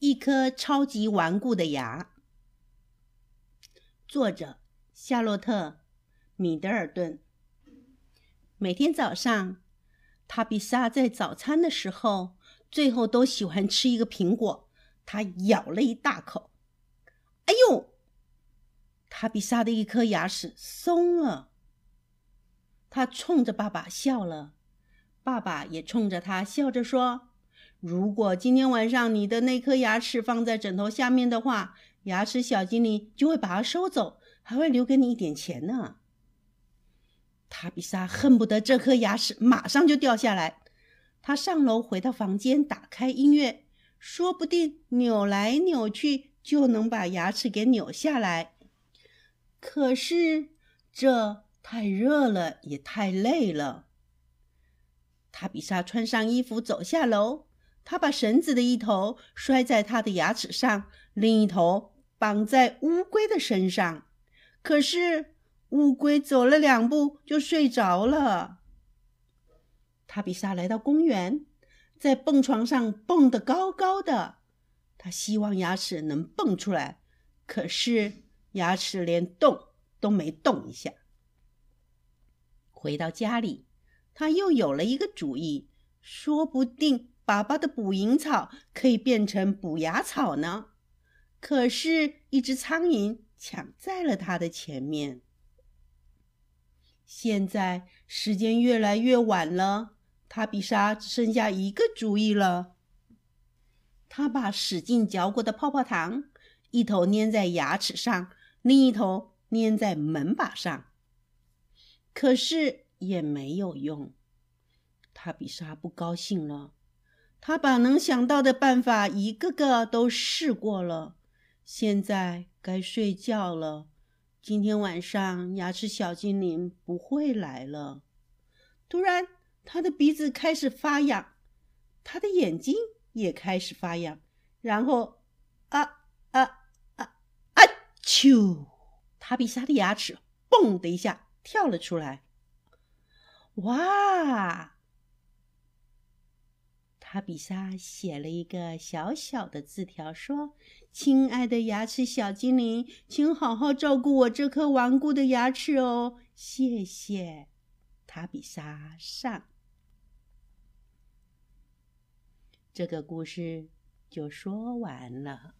一颗超级顽固的牙。作者：夏洛特·米德尔顿。每天早上，塔比莎在早餐的时候，最后都喜欢吃一个苹果。她咬了一大口，哎呦！塔比莎的一颗牙齿松了。她冲着爸爸笑了，爸爸也冲着她笑着说：“如果今天晚上你的那颗牙齿放在枕头下面的话。”牙齿小精灵就会把它收走，还会留给你一点钱呢。塔比莎恨不得这颗牙齿马上就掉下来。他上楼回到房间，打开音乐，说不定扭来扭去就能把牙齿给扭下来。可是这太热了，也太累了。塔比莎穿上衣服走下楼，他把绳子的一头拴在他的牙齿上，另一头。绑在乌龟的身上，可是乌龟走了两步就睡着了。塔比莎来到公园，在蹦床上蹦得高高的。他希望牙齿能蹦出来，可是牙齿连动都没动一下。回到家里，他又有了一个主意，说不定爸爸的捕蝇草可以变成补牙草呢。可是，一只苍蝇抢在了他的前面。现在时间越来越晚了，塔比莎只剩下一个主意了。他把使劲嚼过的泡泡糖，一头粘在牙齿上，另一头粘在门把上。可是也没有用。塔比莎不高兴了。他把能想到的办法一个个都试过了。现在该睡觉了。今天晚上牙齿小精灵不会来了。突然，他的鼻子开始发痒，他的眼睛也开始发痒，然后，啊啊啊啊！啾！塔比莎的牙齿“嘣”的一下跳了出来。哇！塔比莎写了一个小小的字条，说：“亲爱的牙齿小精灵，请好好照顾我这颗顽固的牙齿哦，谢谢。”塔比莎上。这个故事就说完了。